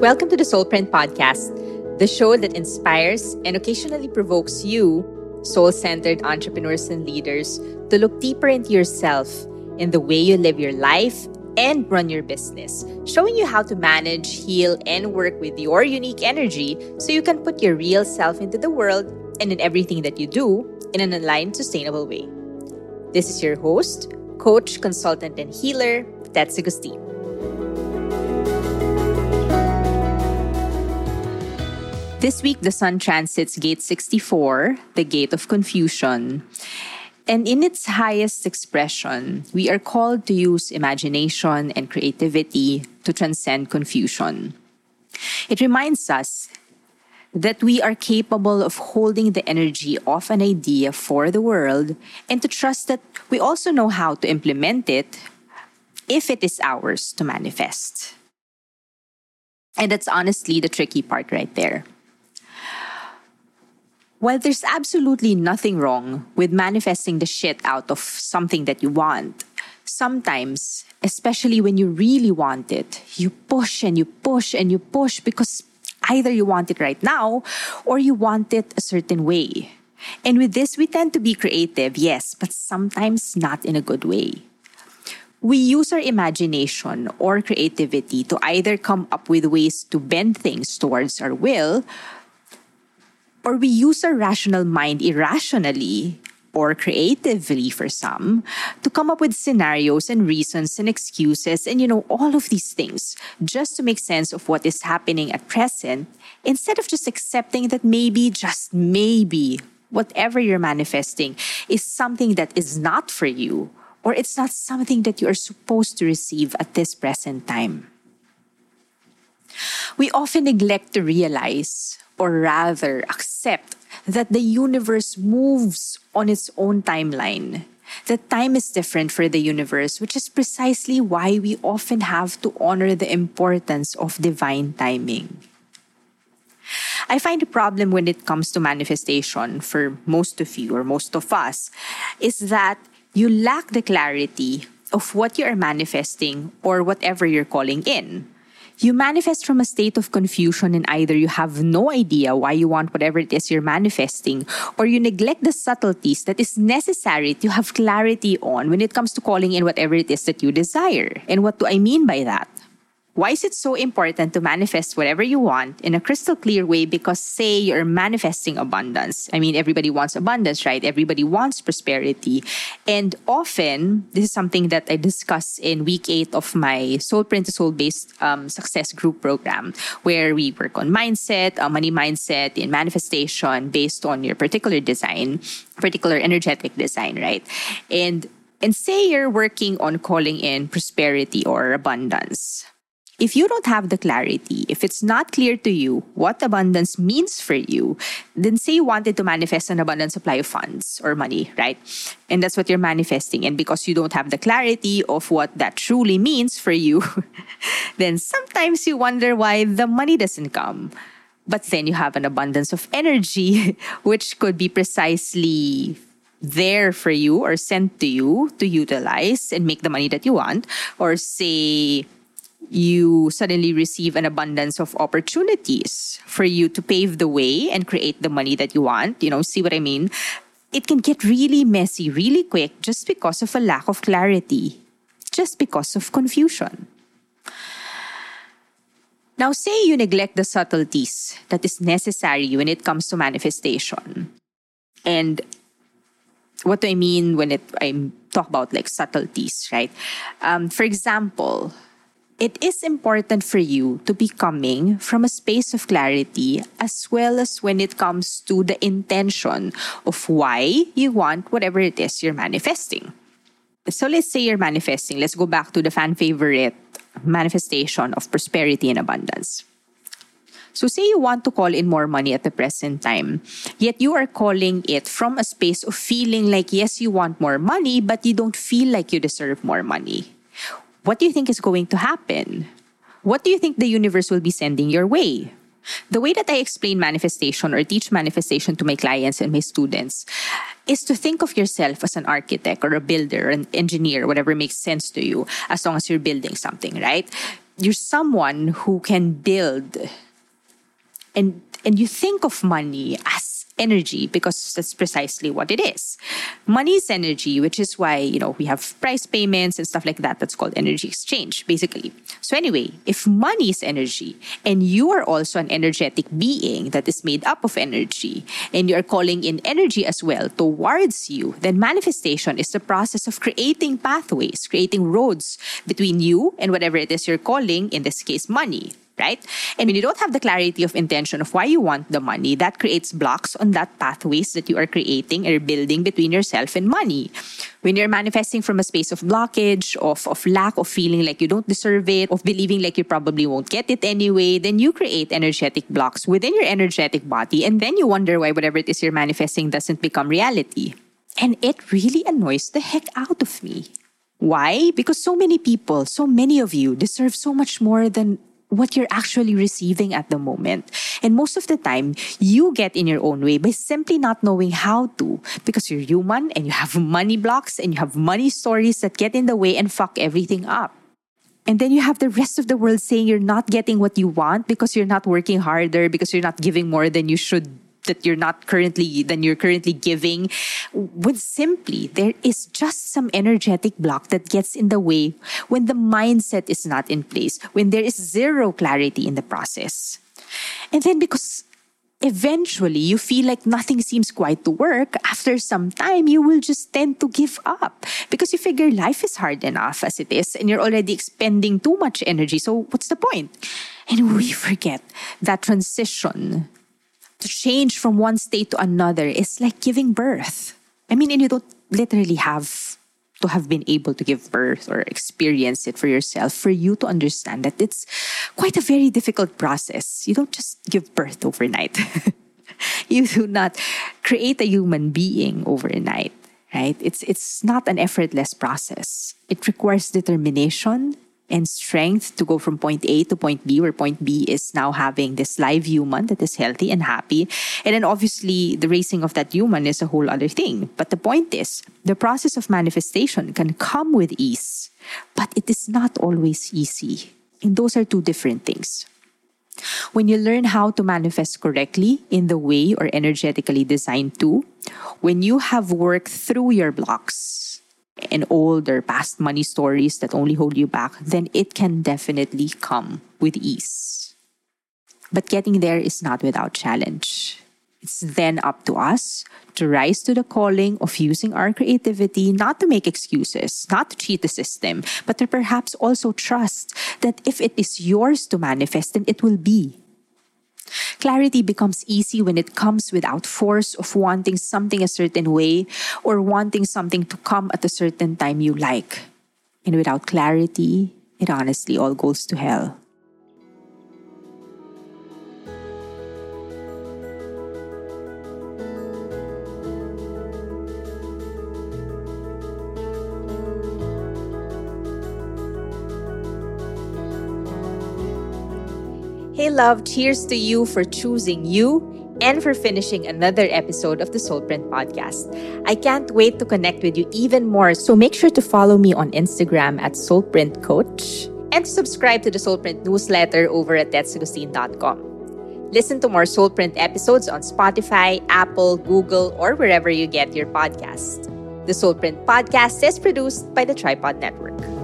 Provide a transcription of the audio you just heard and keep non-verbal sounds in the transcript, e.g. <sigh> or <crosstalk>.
Welcome to the Soulprint Podcast, the show that inspires and occasionally provokes you, soul centered entrepreneurs and leaders, to look deeper into yourself in the way you live your life and run your business, showing you how to manage, heal, and work with your unique energy so you can put your real self into the world and in everything that you do in an aligned, sustainable way. This is your host, coach, consultant, and healer, Tets Agustin. This week, the sun transits gate 64, the gate of confusion. And in its highest expression, we are called to use imagination and creativity to transcend confusion. It reminds us that we are capable of holding the energy of an idea for the world and to trust that we also know how to implement it if it is ours to manifest. And that's honestly the tricky part right there. While there's absolutely nothing wrong with manifesting the shit out of something that you want, sometimes, especially when you really want it, you push and you push and you push because either you want it right now or you want it a certain way. And with this, we tend to be creative, yes, but sometimes not in a good way. We use our imagination or creativity to either come up with ways to bend things towards our will or we use our rational mind irrationally or creatively for some to come up with scenarios and reasons and excuses and you know all of these things just to make sense of what is happening at present instead of just accepting that maybe just maybe whatever you're manifesting is something that is not for you or it's not something that you are supposed to receive at this present time we often neglect to realize or rather accept that the universe moves on its own timeline. That time is different for the universe, which is precisely why we often have to honor the importance of divine timing. I find a problem when it comes to manifestation for most of you or most of us is that you lack the clarity of what you are manifesting or whatever you're calling in. You manifest from a state of confusion, and either you have no idea why you want whatever it is you're manifesting, or you neglect the subtleties that is necessary to have clarity on when it comes to calling in whatever it is that you desire. And what do I mean by that? Why is it so important to manifest whatever you want in a crystal clear way? Because, say, you're manifesting abundance. I mean, everybody wants abundance, right? Everybody wants prosperity. And often, this is something that I discuss in week eight of my Soul Print to Soul based um, success group program, where we work on mindset, uh, money mindset, and manifestation based on your particular design, particular energetic design, right? And and say you're working on calling in prosperity or abundance if you don't have the clarity, if it's not clear to you what abundance means for you, then say you wanted to manifest an abundant supply of funds or money, right? And that's what you're manifesting. And because you don't have the clarity of what that truly means for you, <laughs> then sometimes you wonder why the money doesn't come. But then you have an abundance of energy, <laughs> which could be precisely there for you or sent to you to utilize and make the money that you want. Or say, you suddenly receive an abundance of opportunities for you to pave the way and create the money that you want. You know, see what I mean? It can get really messy really quick just because of a lack of clarity, just because of confusion. Now, say you neglect the subtleties that is necessary when it comes to manifestation. And what do I mean when it I talk about like subtleties, right? Um, for example, it is important for you to be coming from a space of clarity as well as when it comes to the intention of why you want whatever it is you're manifesting. So let's say you're manifesting, let's go back to the fan favorite manifestation of prosperity and abundance. So, say you want to call in more money at the present time, yet you are calling it from a space of feeling like, yes, you want more money, but you don't feel like you deserve more money what do you think is going to happen? What do you think the universe will be sending your way? The way that I explain manifestation or teach manifestation to my clients and my students is to think of yourself as an architect or a builder, an engineer, whatever makes sense to you, as long as you're building something, right? you're someone who can build and and you think of money as energy because that's precisely what it is. Money is energy, which is why, you know, we have price payments and stuff like that. That's called energy exchange, basically. So anyway, if money is energy and you are also an energetic being that is made up of energy and you are calling in energy as well towards you, then manifestation is the process of creating pathways, creating roads between you and whatever it is you're calling, in this case, money right? And when you don't have the clarity of intention of why you want the money, that creates blocks on that pathways that you are creating or building between yourself and money. When you're manifesting from a space of blockage, of, of lack of feeling like you don't deserve it, of believing like you probably won't get it anyway, then you create energetic blocks within your energetic body. And then you wonder why whatever it is you're manifesting doesn't become reality. And it really annoys the heck out of me. Why? Because so many people, so many of you deserve so much more than what you're actually receiving at the moment. And most of the time, you get in your own way by simply not knowing how to because you're human and you have money blocks and you have money stories that get in the way and fuck everything up. And then you have the rest of the world saying you're not getting what you want because you're not working harder, because you're not giving more than you should that you're not currently than you're currently giving when simply there is just some energetic block that gets in the way when the mindset is not in place when there is zero clarity in the process and then because eventually you feel like nothing seems quite to work, after some time, you will just tend to give up because you figure life is hard enough as it is and you're already expending too much energy. So, what's the point? And we forget that transition to change from one state to another is like giving birth. I mean, and you don't literally have to have been able to give birth or experience it for yourself for you to understand that it's quite a very difficult process. You don't just give birth overnight. <laughs> you do not create a human being overnight, right? It's it's not an effortless process. It requires determination, and strength to go from point A to point B, where point B is now having this live human that is healthy and happy. And then obviously, the raising of that human is a whole other thing. But the point is, the process of manifestation can come with ease, but it is not always easy. And those are two different things. When you learn how to manifest correctly in the way or energetically designed to, when you have worked through your blocks, and old or past money stories that only hold you back, then it can definitely come with ease. But getting there is not without challenge. It's then up to us to rise to the calling of using our creativity not to make excuses, not to cheat the system, but to perhaps also trust that if it is yours to manifest, then it will be. Clarity becomes easy when it comes without force of wanting something a certain way or wanting something to come at a certain time you like. And without clarity, it honestly all goes to hell. Hey, love, cheers to you for choosing you and for finishing another episode of the Soulprint podcast. I can't wait to connect with you even more, so make sure to follow me on Instagram at Soulprint Coach and subscribe to the Soulprint newsletter over at tetsagustin.com. Listen to more Soulprint episodes on Spotify, Apple, Google, or wherever you get your podcast. The Soulprint podcast is produced by the Tripod Network.